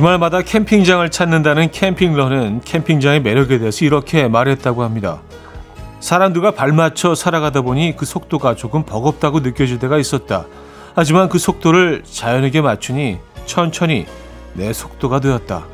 주말마다 캠핑장을 찾는다는 캠핑러는 캠핑장의 매력에 대해서 이렇게 말했다고 합니다. 사람들과 발맞춰 살아가다 보니 그 속도가 조금 버겁다고 느껴질 때가 있었다. 하지만 그 속도를 자연에게 맞추니 천천히 내 속도가 되었다.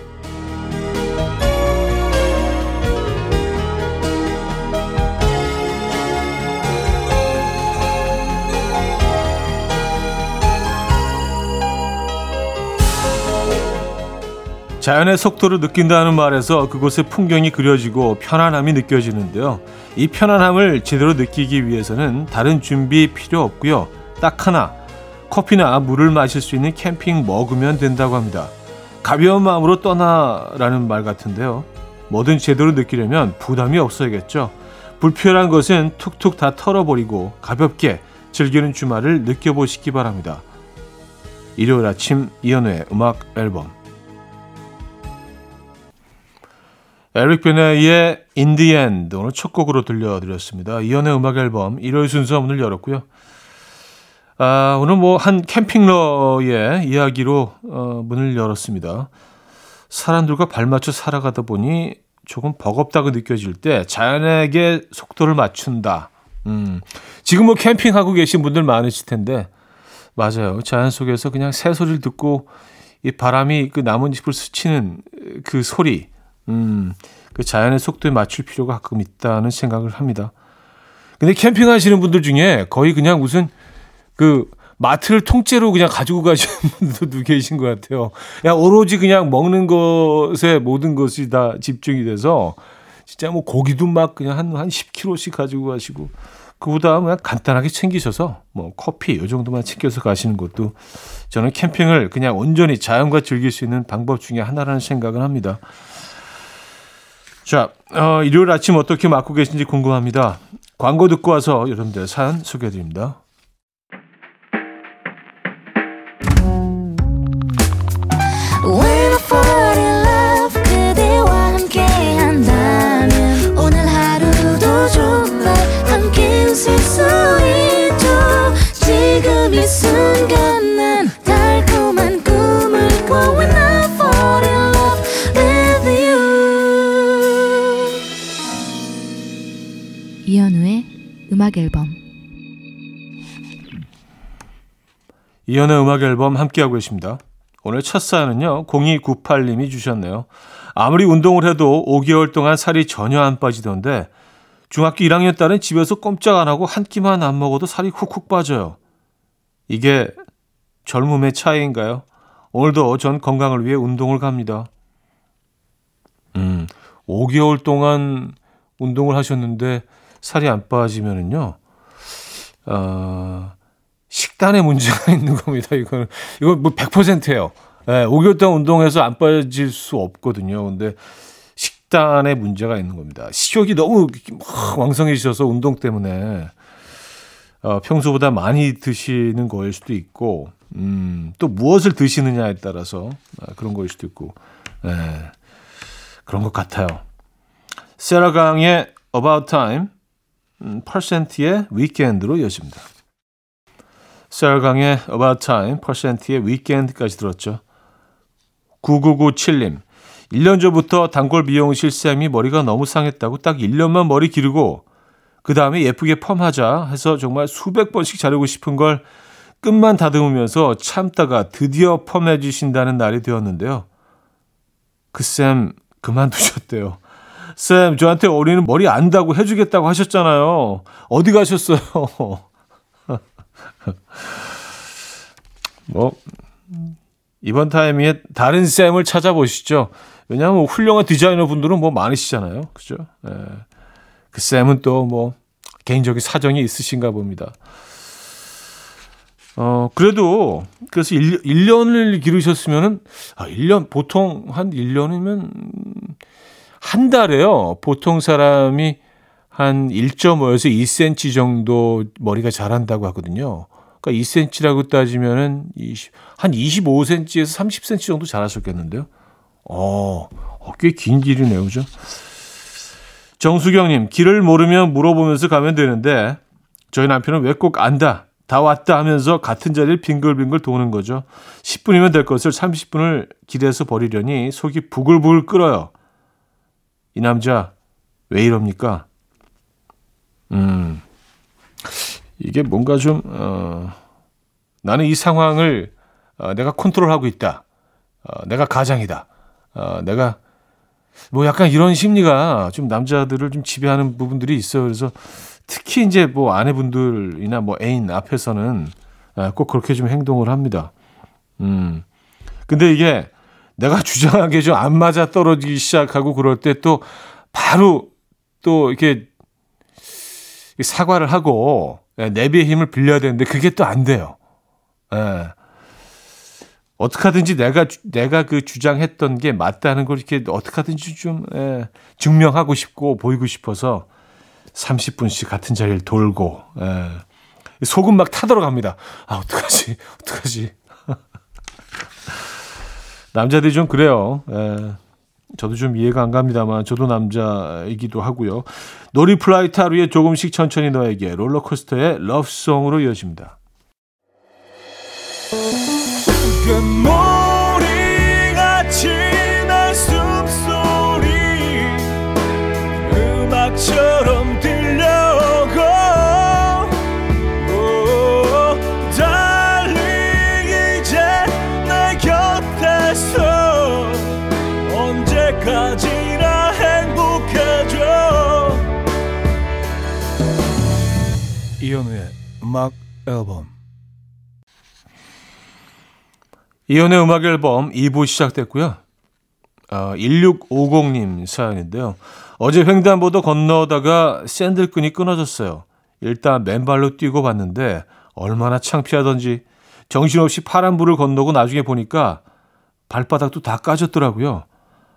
자연의 속도를 느낀다는 말에서 그곳의 풍경이 그려지고 편안함이 느껴지는데요. 이 편안함을 제대로 느끼기 위해서는 다른 준비 필요 없고요. 딱 하나, 커피나 물을 마실 수 있는 캠핑 먹으면 된다고 합니다. 가벼운 마음으로 떠나라는 말 같은데요. 뭐든 제대로 느끼려면 부담이 없어야겠죠. 불필요한 것은 툭툭 다 털어버리고 가볍게 즐기는 주말을 느껴보시기 바랍니다. 일요일 아침 이연우의 음악 앨범 에릭 베네의 End 오늘 첫 곡으로 들려드렸습니다. 이연의 음악 앨범 일요일 순서 문을 열었고요. 아, 오늘 뭐 한 캠핑러의 이야기로 어, 문을 열었습니다. 사람들과 발맞춰 살아가다 보니 조금 버겁다고 느껴질 때 자연에게 속도를 맞춘다. 음, 지금 뭐 캠핑하고 계신 분들 많으실 텐데 맞아요. 자연 속에서 그냥 새 소리를 듣고 이 바람이 그 나뭇잎을 스치는 그 소리 음, 그 자연의 속도에 맞출 필요가 가끔 있다는 생각을 합니다. 근데 캠핑하시는 분들 중에 거의 그냥 무슨 그 마트를 통째로 그냥 가지고 가시는 분들도 계신 것 같아요. 그냥 오로지 그냥 먹는 것에 모든 것이 다 집중이 돼서 진짜 뭐 고기도 막 그냥 한, 한 10kg씩 가지고 가시고 그보다 그냥 간단하게 챙기셔서 뭐 커피 이 정도만 챙겨서 가시는 것도 저는 캠핑을 그냥 온전히 자연과 즐길 수 있는 방법 중에 하나라는 생각을 합니다. 자, 어, 일요일 아침 어떻게 맞고 계신지 궁금합니다. 광고 듣고 와서 여러분들 사연 소개해 드립니다. 음악 이연의 음악 앨범 함께하고 계십니다. 오늘 첫 사연은요. 0298님이 주셨네요. 아무리 운동을 해도 5개월 동안 살이 전혀 안 빠지던데 중학교 1학년 딸은 집에서 꼼짝 안 하고 한 끼만 안 먹어도 살이 훅훅 빠져요. 이게 젊음의 차이인가요? 오늘도 전 건강을 위해 운동을 갑니다. 음, 5개월 동안 운동을 하셨는데 살이 안 빠지면은요, 어, 식단에 문제가 있는 겁니다. 이거는, 이거 뭐 100%예요. 예, 5개월 동안 운동해서 안 빠질 수 없거든요. 근데 식단에 문제가 있는 겁니다. 식욕이 너무 왕성해지셔서 운동 때문에, 어, 평소보다 많이 드시는 거일 수도 있고, 음, 또 무엇을 드시느냐에 따라서 아, 그런 거일 수도 있고, 예, 그런 것 같아요. 세라 강의 About Time 음, 퍼센트의 위켄드로 이어집니다. 셀강의 About Time, 퍼센트의 위켄드까지 들었죠. 9997님, 1년 전부터 단골 미용실 쌤이 머리가 너무 상했다고 딱 1년만 머리 기르고 그 다음에 예쁘게 펌하자 해서 정말 수백 번씩 자르고 싶은 걸 끝만 다듬으면서 참다가 드디어 펌해 주신다는 날이 되었는데요. 그 쌤 그만두셨대요. 쌤, 저한테 어린이는 머리 안다고 해주겠다고 하셨잖아요. 어디 가셨어요? 뭐, 이번 타이밍에 다른 쌤을 찾아보시죠. 왜냐하면 훌륭한 디자이너 분들은 뭐 많으시잖아요. 그죠? 예. 그 쌤은 또 뭐, 개인적인 사정이 있으신가 봅니다. 어, 그래도, 그래서 1, 1년을 기르셨으면은, 아, 1년, 보통 한 1년이면, 한 달에요. 보통 사람이 한 1.5에서 2cm 정도 머리가 자란다고 하거든요. 그러니까 2cm라고 따지면은 20, 한 25cm에서 30cm 정도 자라셨겠는데요. 어, 어 꽤 긴 길이네요. 그죠? 정수경님, 길을 모르면 물어보면서 가면 되는데, 저희 남편은 왜 꼭 안다, 다 왔다 하면서 같은 자리를 빙글빙글 도는 거죠. 10분이면 될 것을 30분을 길에서 버리려니 속이 부글부글 끓어요. 이 남자 왜 이럽니까? 음, 이게 뭔가 좀, 어, 나는 이 상황을 어, 내가 컨트롤하고 있다. 어, 내가 가장이다. 어, 내가 뭐 약간 이런 심리가 좀 남자들을 좀 지배하는 부분들이 있어요. 그래서 특히 이제 뭐 아내분들이나 뭐 애인 앞에서는 아, 꼭 그렇게 좀 행동을 합니다. 음. 근데 이게 내가 주장한 게좀 안 맞아 떨어지기 시작하고 그럴 때 또 바로 또 이렇게 사과를 하고 예, 내비의 힘을 빌려야 되는데 그게 또 안 돼요. 예. 어떻게 하든지 내가 내가 그 주장했던 게 맞다는 걸 이렇게 어떻게 하든지 좀 예, 증명하고 싶고 보이고 싶어서 30분씩 같은 자리를 돌고 예. 속은 막 타들어갑니다. 아 어떡하지 어떡하지 남자들이 좀 그래요. 예. 저도 좀 이해가 안 갑니다만 저도 남자이기도 하고요. 노리플라이의 하루에 조금씩 천천히 너에게 롤러코스터의 Love Song으로 이어집니다. 이현우의 음악 앨범 이연의 음악 앨범 2부 시작됐고요. 어, 1650님 사연인데요. 어제 횡단보도 건너다가 샌들끈이 끊어졌어요. 일단 맨발로 뛰고 봤는데 얼마나 창피하던지 정신없이 파란불을 건너고 나중에 보니까 발바닥도 다 까졌더라고요.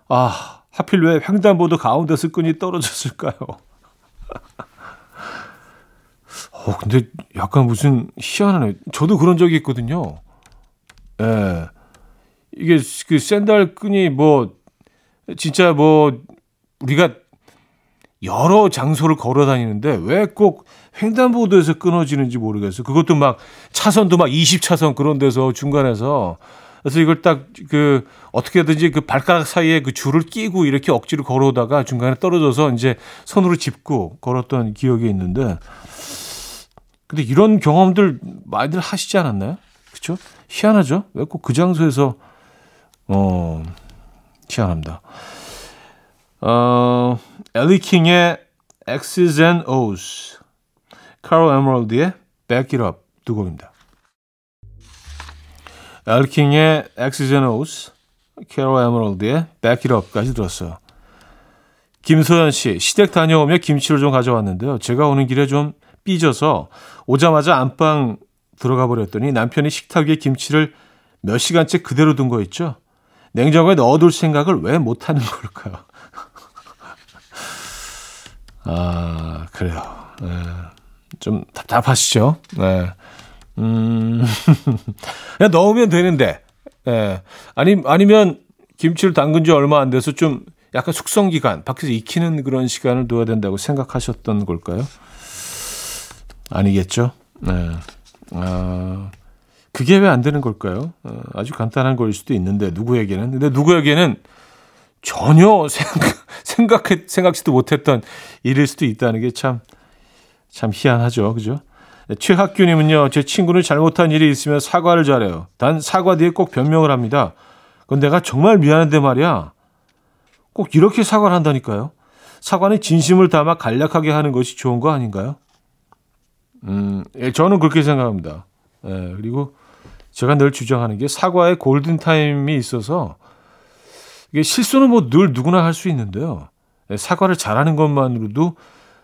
아, 하필 왜 횡단보도 가운데서 끈이 떨어졌을까요? 어, 근데 약간 무슨 희한하네. 저도 그런 적이 있거든요. 예. 이게 그 샌들 끈이 뭐 진짜 뭐 우리가 여러 장소를 걸어 다니는데 왜 꼭 횡단보도에서 끊어지는지 모르겠어요. 그것도 막 차선도 막 20차선 그런 데서 중간에서 그래서 이걸 딱 그 어떻게든지 그 발가락 사이에 그 줄을 끼고 이렇게 억지로 걸어오다가 중간에 떨어져서 이제 손으로 짚고 걸었던 기억이 있는데 근데 이런 경험들 많이들 하시지 않았나요? 그렇죠? 희한하죠? 왜 꼭 그 장소에서 어 희한합니다. 어 엘리 킹의 X's and O's, 카로 에머럴드의 Back It Up 두 곡입니다. 엘리 킹의 X's and O's, 캐로 에머럴드의 Back It Up까지 들었어요. 김소연 씨, 시댁 다녀오며 김치를 좀 가져왔는데요. 제가 오는 길에 좀 삐져서 오자마자 안방 들어가 버렸더니 남편이 식탁 위에 김치를 몇 시간째 그대로 둔 거 있죠. 냉장고에 넣어둘 생각을 왜 못하는 걸까요? 아 그래요. 네. 좀 답답하시죠? 네. 음, 그냥 넣으면 되는데. 네. 아니 아니면 김치를 담근 지 얼마 안 돼서 좀 약간 숙성 기간, 밖에서 익히는 그런 시간을 둬야 된다고 생각하셨던 걸까요? 아니겠죠? 네. 아, 그게 왜 안 되는 걸까요? 어, 아주 간단한 거일 수도 있는데 누구에게는 근데 누구에게는 전혀 생각, 생각해 생각지도 못했던 일일 수도 있다는 게 참참 희한하죠, 그죠? 네, 최학규님은요, 제 친구는 잘못한 일이 있으면 사과를 잘해요. 단 사과 뒤에 꼭 변명을 합니다. 그건 내가 정말 미안한데 말이야. 꼭 이렇게 사과를 한다니까요. 사과는 진심을 담아 간략하게 하는 것이 좋은 거 아닌가요? 음, 예, 저는 그렇게 생각합니다. 예, 그리고 제가 늘 주장하는 게 사과의 골든 타임이 있어서 이게 실수는 뭐 늘 누구나 할 수 있는데요. 예, 사과를 잘하는 것만으로도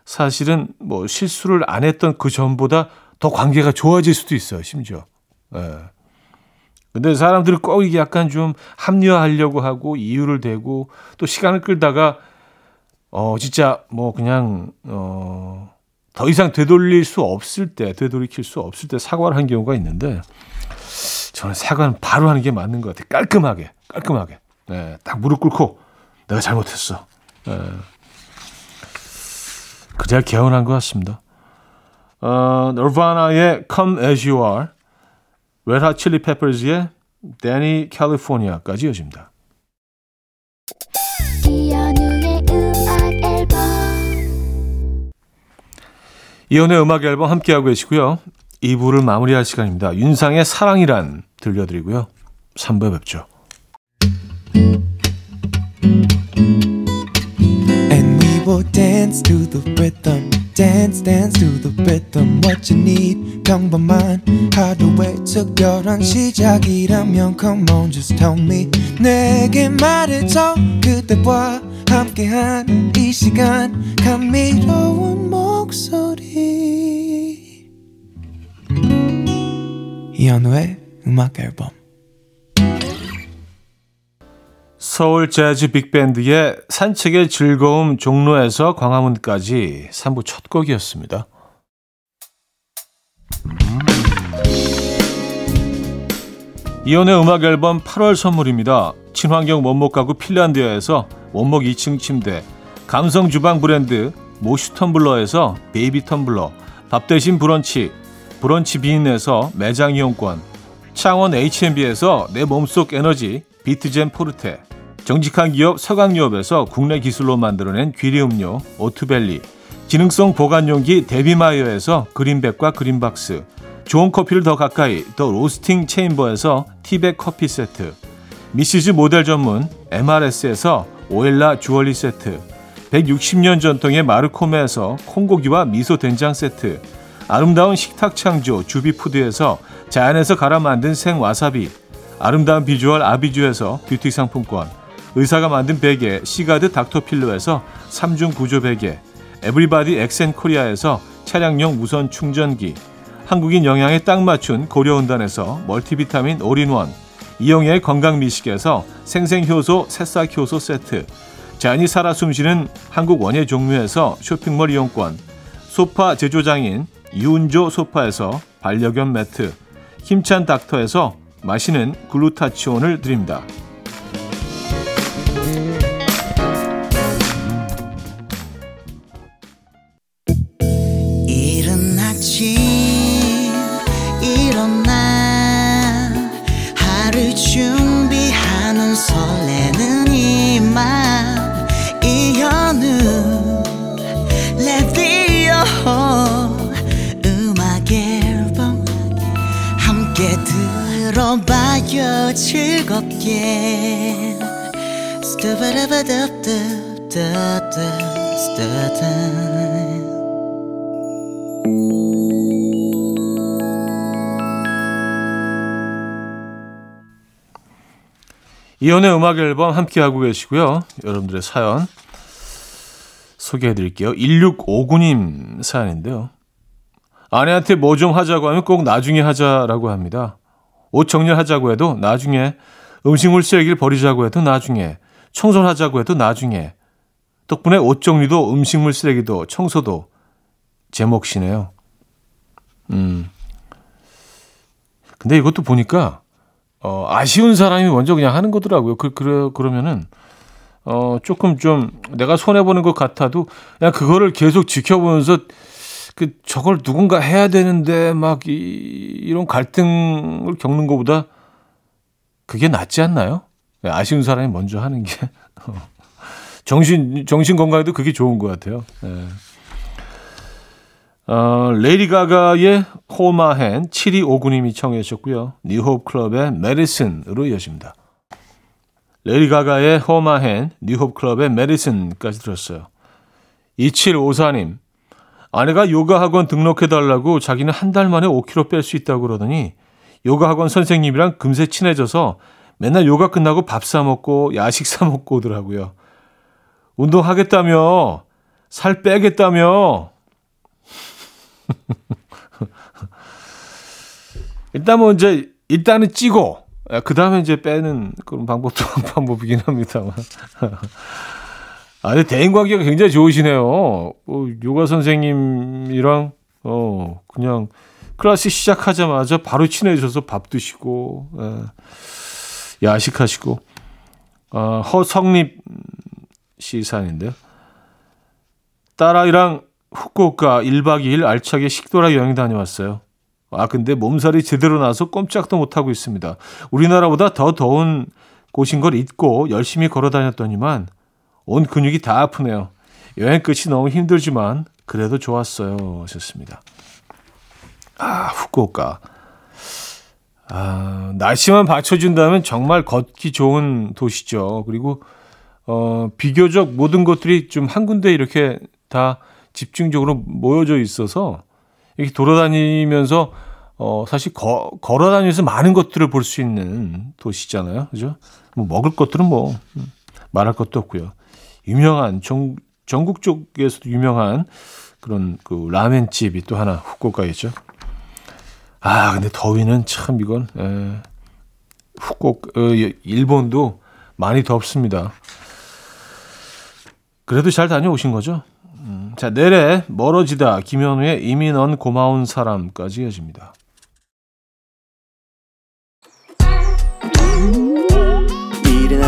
사실은 뭐 실수를 안 했던 그 전보다 더 관계가 좋아질 수도 있어요, 심지어. 예. 근데 사람들은 꼭 이게 약간 좀 합리화하려고 하고 이유를 대고 또 시간을 끌다가 어 진짜 뭐 그냥 어 더 이상 되돌릴 수 없을 때 되돌이킬 수 없을 때 사과를 한 경우가 있는데 저는 사과는 바로 하는 게 맞는 것 같아요. 깔끔하게 깔끔하게 네, 딱 무릎 꿇고 내가 잘못했어. 네. 그래야 개운한 것 같습니다. 어, 너바나의 Come As You Are, Hot Chili Peppers의 Danny California까지 이어집니다. 이연의 음악 앨범 함께하고 계시고요. 2부를 마무리할 시간입니다. 윤상의 사랑이란 들려드리고요. 3부에 뵙죠. Dance to the rhythm. Dance, dance to the rhythm. What you need, 평범한 하루의 특별한 시작이라면 Come on, just tell me. 내게 말해줘. 그대와 함께한 이 시간. 감미로운 목소리. 이현우의 음악 앨범. 서울 재즈 빅밴드의 산책의 즐거움 종로에서 광화문까지 3부 첫 곡이었습니다. 이현우의 음악 앨범 8월 선물입니다. 친환경 원목 가구 핀란드에서 원목 2층 침대, 감성 주방 브랜드 모슈 텀블러에서 베이비 텀블러, 밥 대신 브런치, 브런치 빈에서 매장 이용권, 창원 H&B에서 내 몸속 에너지 비트젠 포르테, 정직한 기업 서강유업에서 국내 기술로 만들어낸 귀리 음료 오투벨리, 기능성 보관용기 데비마이어에서 그린백과 그린박스, 좋은 커피를 더 가까이 더 로스팅 체인버에서 티백 커피 세트, Mrs. 모델 전문 MRS에서 오엘라 주얼리 세트, 160년 전통의 마르코메에서 콩고기와 미소 된장 세트, 아름다운 식탁 창조 주비푸드에서 자연에서 갈아 만든 생와사비, 아름다운 비주얼 아비주에서 뷰티 상품권, 의사가 만든 베개 시가드 닥터필로에서 3중 구조 베개, 에브리바디 엑센코리아에서 차량용 무선 충전기, 한국인 영양에 딱 맞춘 고려온단에서 멀티비타민 올인원, 이영애의 건강미식에서 생생효소 새싹효소 세트, 자연이 살아 숨쉬는 한국 원예 종묘에서 쇼핑몰 이용권, 소파 제조장인 유운조 소파에서 반려견 매트, 힘찬 닥터에서 마시는 글루타치온을 드립니다. 준비하는 설레는 이맘 들어봐요 즐겁게 스타바라바답답답답답 이연의 음악 앨범 함께하고 계시고요. 여러분들의 사연 소개해 드릴게요. 1659님 사연인데요. 아내한테 뭐 좀 하자고 하면 꼭 나중에 하자라고 합니다. 옷 정리하자고 해도 나중에, 음식물 쓰레기를 버리자고 해도 나중에, 청소를 하자고 해도 나중에. 덕분에 옷 정리도 음식물 쓰레기도 청소도 제 몫이네요. 음. 근데 이것도 보니까 어, 아쉬운 사람이 먼저 그냥 하는 거더라고요. 그, 그래, 그러면은, 어, 조금 좀 내가 손해 보는 것 같아도 그냥 그거를 계속 지켜보면서 그, 저걸 누군가 해야 되는데 막 이, 이런 갈등을 겪는 것보다 그게 낫지 않나요? 네, 아쉬운 사람이 먼저 하는 게. 정신, 정신 건강에도 그게 좋은 것 같아요. 네. 어, 레이디 가가의 Hold My Hand 7259님이 청해 주셨고요. 뉴홉 클럽의 Medicine으로 이어집니다. 레이디 가가의 Hold My Hand, 뉴홉 클럽의 Medicine까지 들었어요. 2754님, 아내가 요가 학원 등록해 달라고 자기는 한 달 만에 5kg 뺄 수 있다고 그러더니 요가 학원 선생님이랑 금세 친해져서 맨날 요가 끝나고 밥 사 먹고 야식 사 먹고 오더라고요. 운동하겠다며 살 빼겠다며 일단 뭐 이제 일단은 찌고 그 다음에 이제 빼는 그런 방법도 한 방법이긴 합니다만. 아, 근데 대인 관계가 굉장히 좋으시네요. 뭐, 요가 선생님이랑 어 그냥 클래스 시작하자마자 바로 친해져서 밥 드시고 예, 야식하시고 어, 허성립 시 사연인데요. 딸아이랑 후쿠오카 1박 2일 알차게 식도락 여행 다녀왔어요. 아, 근데 몸살이 제대로 나서 꼼짝도 못하고 있습니다. 우리나라보다 더 더운 곳인 걸 잊고 열심히 걸어 다녔더니만 온 근육이 다 아프네요. 여행 끝이 너무 힘들지만 그래도 좋았어요. 하셨습니다. 아, 후쿠오카. 아, 날씨만 받쳐준다면 정말 걷기 좋은 도시죠. 그리고, 어, 비교적 모든 것들이 좀 한 군데 이렇게 다 집중적으로 모여져 있어서 이렇게 돌아다니면서 어, 사실 거, 걸어 다니면서 많은 것들을 볼 수 있는 도시잖아요. 그죠? 뭐 먹을 것들은 뭐 음, 말할 것도 없고요. 유명한 전, 전국 쪽에서도 유명한 그런 그 라멘 집이 또 하나 후쿠오카에 있죠. 아, 근데 더위는 참 이건 에, 후쿠 어, 일본도 많이 덥습니다. 그래도 잘 다녀오신 거죠? 음, 자, 내래 멀어지다 김현우의 넌 고마운 사람까지 이어집니다.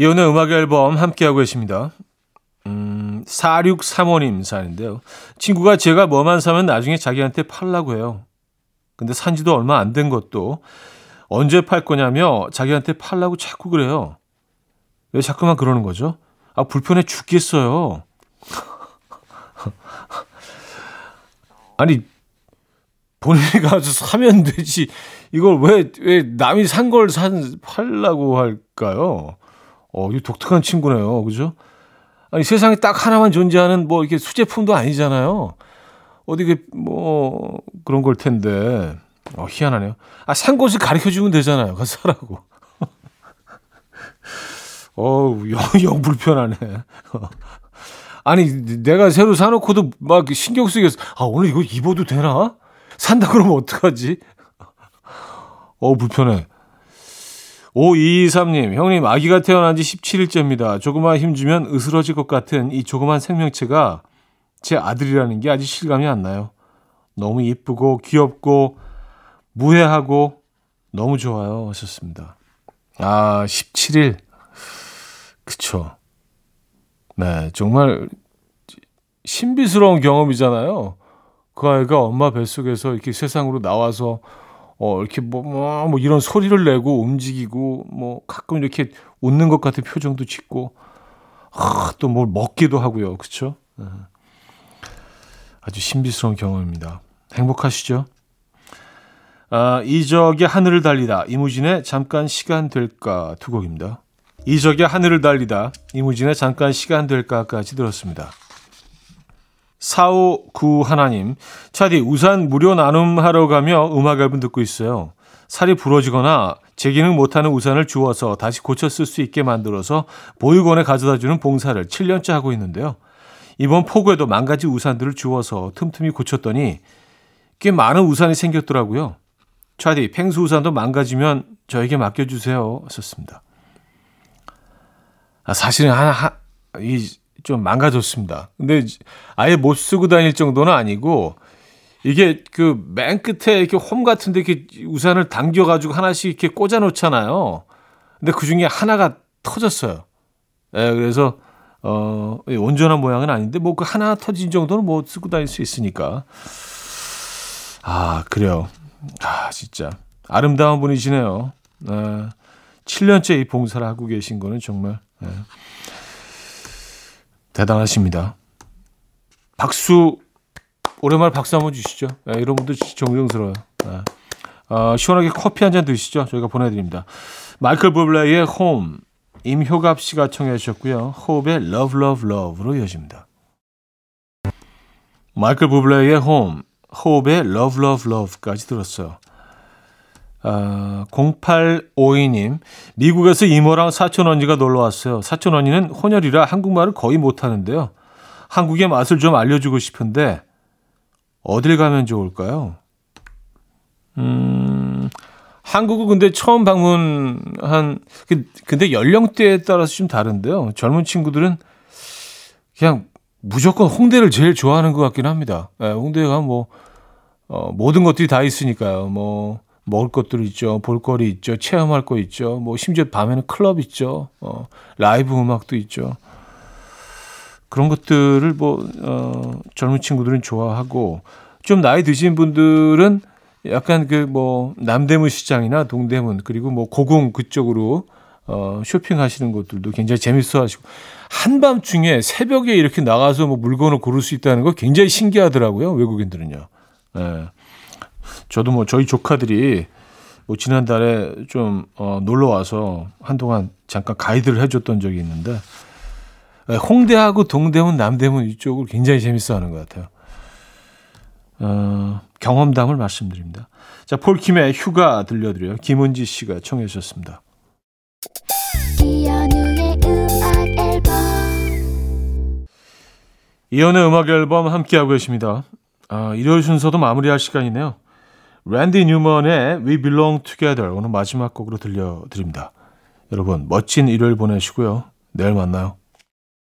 이혼의 음악 앨범 함께하고 계십니다. 음, 4635님 사연인데요. 친구가 제가 뭐만 사면 나중에 자기한테 팔라고 해요. 근데 산 지도 얼마 안 된 것도 언제 팔 거냐며 자기한테 팔라고 자꾸 그래요. 왜 자꾸만 그러는 거죠? 아, 불편해 죽겠어요. 아니, 본인이 가서 사면 되지. 이걸 왜, 왜 남이 산 걸 산, 팔라고 할까요? 어, 이 독특한 친구네요. 그죠? 아니, 세상에 딱 하나만 존재하는 뭐 이게 수제품도 아니잖아요. 어디 그, 뭐, 그런 걸 텐데. 어, 희한하네요. 아, 산 곳을 가르쳐 주면 되잖아요. 가서 사라고. 어우, 영, 영 불편하네. 아니, 내가 새로 사놓고도 막 신경 쓰겠어. 아, 오늘 이거 입어도 되나? 산다 그러면 어떡하지? 어, 불편해. 5223님, 형님, 아기가 태어난 지 17일째입니다. 조금만 힘주면 으스러질 것 같은 이 조그만 생명체가 제 아들이라는 게 아직 실감이 안 나요. 너무 이쁘고 귀엽고 무해하고 너무 좋아요. 하셨습니다. 아, 17일. 그쵸. 네, 정말 신비스러운 경험이잖아요. 그 아이가 엄마 뱃속에서 이렇게 세상으로 나와서 어, 이렇게 뭐, 뭐, 뭐 이런 소리를 내고 움직이고, 뭐 가끔 이렇게 웃는 것 같은 표정도 짓고, 아, 또 뭘 먹기도 하고요. 네. 아주 신비스러운 경험입니다. 행복하시죠? 아, 이적의 하늘을 달리다. 이무진의 잠깐 시간 될까 두 곡입니다. 이적의 하늘을 달리다. 이무진의 잠깐 시간 될까까지 들었습니다. 459 하나님, 차디 우산 무료 나눔하러 가며 음악 앨범 듣고 있어요. 살이 부러지거나 제기능 못하는 우산을 주워서 다시 고쳐 쓸 수 있게 만들어서 보육원에 가져다 주는 봉사를 7년째 하고 있는데요. 이번 폭우에도 망가진 우산들을 주워서 틈틈이 고쳤더니 꽤 많은 우산이 생겼더라고요. 차디, 펭수 우산도 망가지면 저에게 맡겨주세요. 하셨습니다. 아, 사실은 하나, 하, 이, 좀 망가졌습니다. 근데 아예 못 쓰고 다닐 정도는 아니고 이게 그 맨 끝에 이렇게 홈 같은데 이렇게 우산을 당겨가지고 하나씩 이렇게 꽂아 놓잖아요. 근데 그 중에 하나가 터졌어요. 예, 그래서 어 온전한 모양은 아닌데 뭐 그 하나 터진 정도는 뭐 쓰고 다닐 수 있으니까. 아 그래요. 아 진짜 아름다운 분이시네요. 아, 7년째 이 봉사를 하고 계신 거는 정말. 예. 대단하십니다. 박수 오랜만에 박수 한번 주시죠. 네, 이런 분들 정성스러워요. 네. 어, 시원하게 커피 한 잔 드시죠. 저희가 보내드립니다. 마이클 부블레의 홈 임효갑 씨가 청해 주셨고요. 호흡의 Love Love Love로 이어집니다. 마이클 부블레의 홈 호흡의 Love Love Love까지 들었어요. 아, 0852님, 미국에서 이모랑 사촌 언니가 놀러 왔어요. 사촌 언니는 혼혈이라 한국말을 거의 못하는데요. 한국의 맛을 좀 알려주고 싶은데, 어딜 가면 좋을까요? 음, 한국을 근데 처음 방문한, 그- 근데 연령대에 따라서 좀 다른데요. 젊은 친구들은 그냥 무조건 홍대를 제일 좋아하는 것 같긴 합니다. 예, 홍대가 뭐, 어, 모든 것들이 다 있으니까요. 뭐, 먹을 것들 있죠. 볼거리 있죠. 체험할 거 있죠. 뭐, 심지어 밤에는 클럽 있죠. 어, 라이브 음악도 있죠. 그런 것들을 뭐, 어, 젊은 친구들은 좋아하고, 좀 나이 드신 분들은 약간 그 뭐, 남대문 시장이나 동대문, 그리고 뭐, 고궁 그쪽으로, 어, 쇼핑하시는 것들도 굉장히 재밌어 하시고, 한밤중에 새벽에 이렇게 나가서 뭐 물건을 고를 수 있다는 거 굉장히 신기하더라고요. 외국인들은요. 예. 저도 뭐 저희 조카들이 뭐 지난달에 좀 어, 놀러 와서 한동안 잠깐 가이드를 해줬던 적이 있는데 예, 홍대하고 동대문, 남대문 이쪽을 굉장히 재밌어하는 것 같아요. 어, 경험담을 말씀드립니다. 자, 폴킴의 휴가 들려드려요. 김은지 씨가 청해 주셨습니다. 이현우의 음악 앨범 이연의 음악 앨범 함께하고 계십니다. 아, 일요일 순서도 마무리할 시간이네요. 랜디 뉴먼의 We Belong Together 오늘 마지막 곡으로 들려드립니다. 여러분 멋진 일요일 보내시고요. 내일 만나요.